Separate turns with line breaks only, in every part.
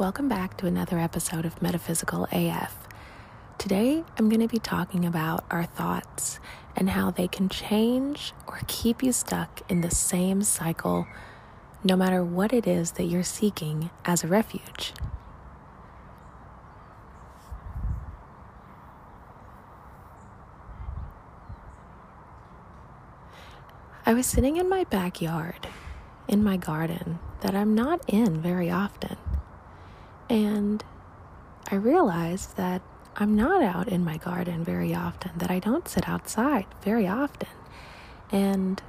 Welcome back to another episode of Metaphysical AF. Today, I'm going to be talking about our thoughts and how they can change or keep you stuck in the same cycle no matter what it is that you're seeking as a refuge. I was sitting in my backyard, in my garden, that I'm not in very often. And I realized that I'm not out in my garden very often, that I don't sit outside very often, and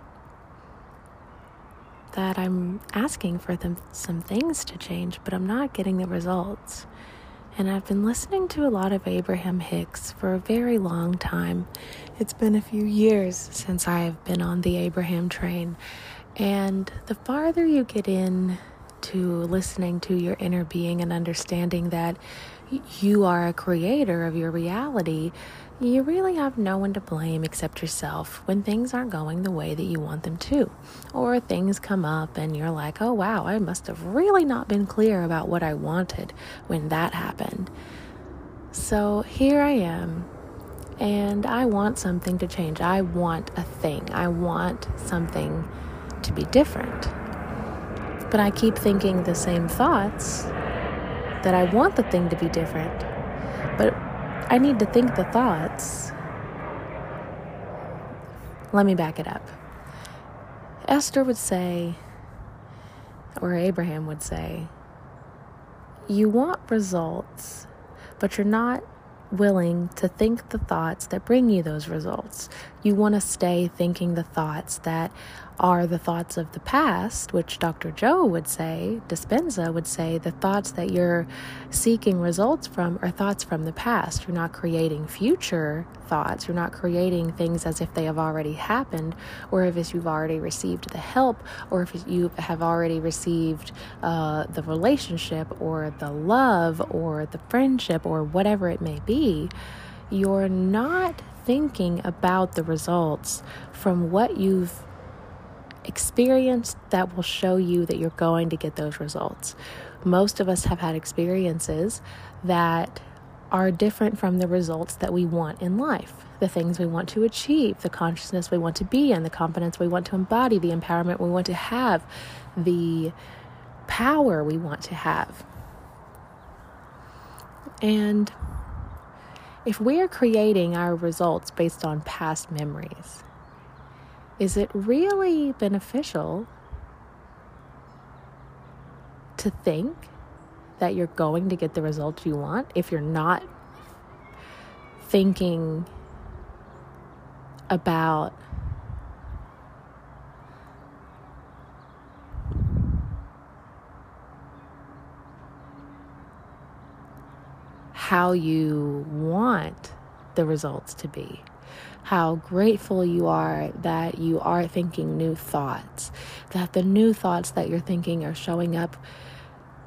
that I'm asking for them some things to change, but I'm not getting the results. And I've been listening to a lot of Abraham Hicks for a very long time. It's been a few years since I've been on the Abraham train. And the farther you get in to listening to your inner being and understanding that you are a creator of your reality, you really have no one to blame except yourself when things aren't going the way that you want them to. Or things come up and you're like, oh wow, I must have really not been clear about what I wanted when that happened. So here I am, and I want something to change. I want a thing. I want something to be different. But I keep thinking the same thoughts that I want the thing to be different. But I need to think the thoughts. Let me back it up. Esther would say, or Abraham would say, you want results, but you're not willing to think the thoughts that bring you those results. You want to stay thinking the thoughts that are the thoughts of the past, which Dr. Joe would say, Dispenza would say, the thoughts that you're seeking results from are thoughts from the past. You're not creating future thoughts. You're not creating things as if they have already happened, or if you've already received the help, or if you have already received uh, the relationship, or the love, or the friendship, or whatever it may be. You're not thinking about the results from what you've experienced that will show you that you're going to get those results. Most of us have had experiences that are different from the results that we want in life, the things we want to achieve, the consciousness we want to be in, the confidence we want to embody, the empowerment we want to have, the power we want to have. And if we're creating our results based on past memories, is it really beneficial to think that you're going to get the results you want if you're not thinking about how you want the results to be? how grateful you are that you are thinking new thoughts, that the new thoughts that you're thinking are showing up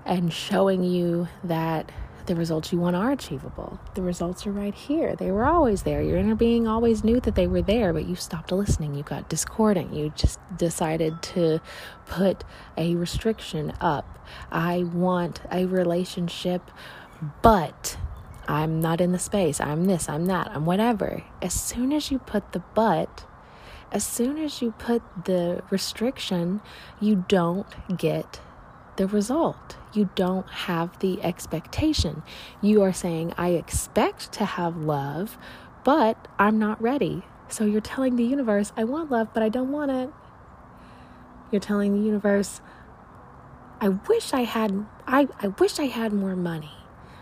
and showing you that the results you want are achievable. The results are right here. They were always there. Your inner being always knew that they were there, but you stopped listening. You got discordant. You just decided to put a restriction up. I want a relationship, but I'm not in the space. I'm this, I'm that, I'm whatever. As soon as you put the but, as soon as you put the restriction, you don't get the result. You don't have the expectation. You are saying, I expect to have love, but I'm not ready. So you're telling the universe, I want love, but I don't want it. You're telling the universe, I wish I had I, I wish I had more money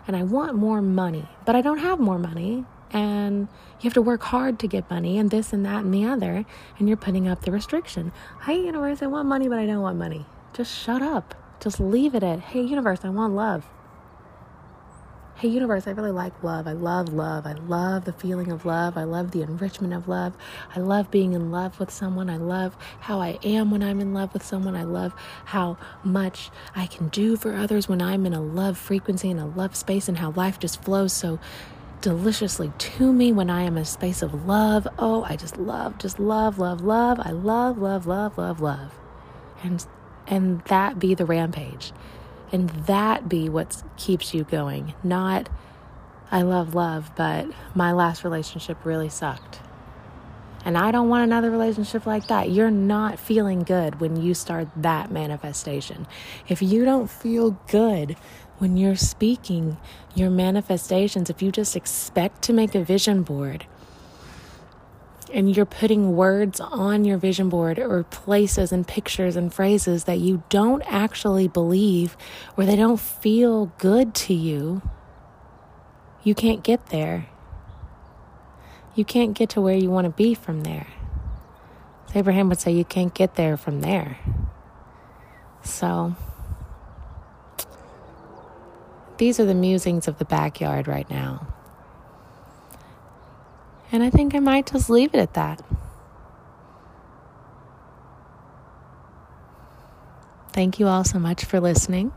and I want more money, but I don't have more money and you have to work hard to get money and this and that and the other and you're putting up the restriction. Hey, universe, I want money but I don't want money. Just shut up. Just leave it at, hey, universe, I want love. Hey, universe, I really like love. I love love. I love the feeling of love. I love the enrichment of love. I love being in love with someone. I love how I am when I'm in love with someone. I love how much I can do for others when I'm in a love frequency and a love space and how life just flows so deliciously to me when I am in a space of love. Oh, I just love, just love, love, love. I love, love, love, love, love. And and that be the rampage and that be what keeps you going. Not i love love but my last relationship really sucked. And i don't want another relationship like that. You're not feeling good when you start that manifestation. If you don't feel good when you're speaking your manifestations if you just expect to make a vision board and you're putting words on your vision board or places and pictures and phrases that you don't actually believe or they don't feel good to you, you can't get there. You can't get to where you want to be from there. Abraham would say you can't get there from there. So, these are the musings of the backyard right now. And I think I might just leave it at that. Thank you all so much for listening,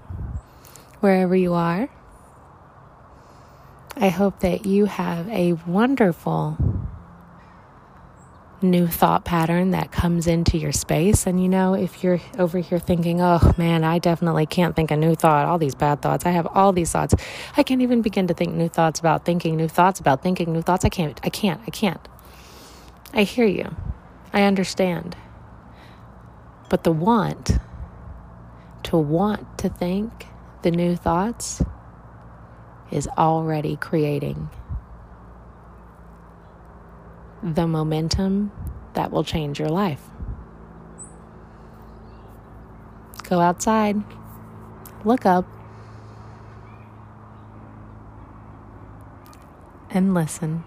wherever you are. I hope that you have a wonderful new thought pattern that comes into your space. And you know, if you're over here thinking, oh man, I definitely can't think a new thought, all these bad thoughts, I have all these thoughts. I can't even begin to think new thoughts about thinking new thoughts about thinking new thoughts. I can't, I can't, I can't. I hear you. I understand. But the want, to want to think the new thoughts, is already creating the momentum that will change your life. Go outside, look up, and listen.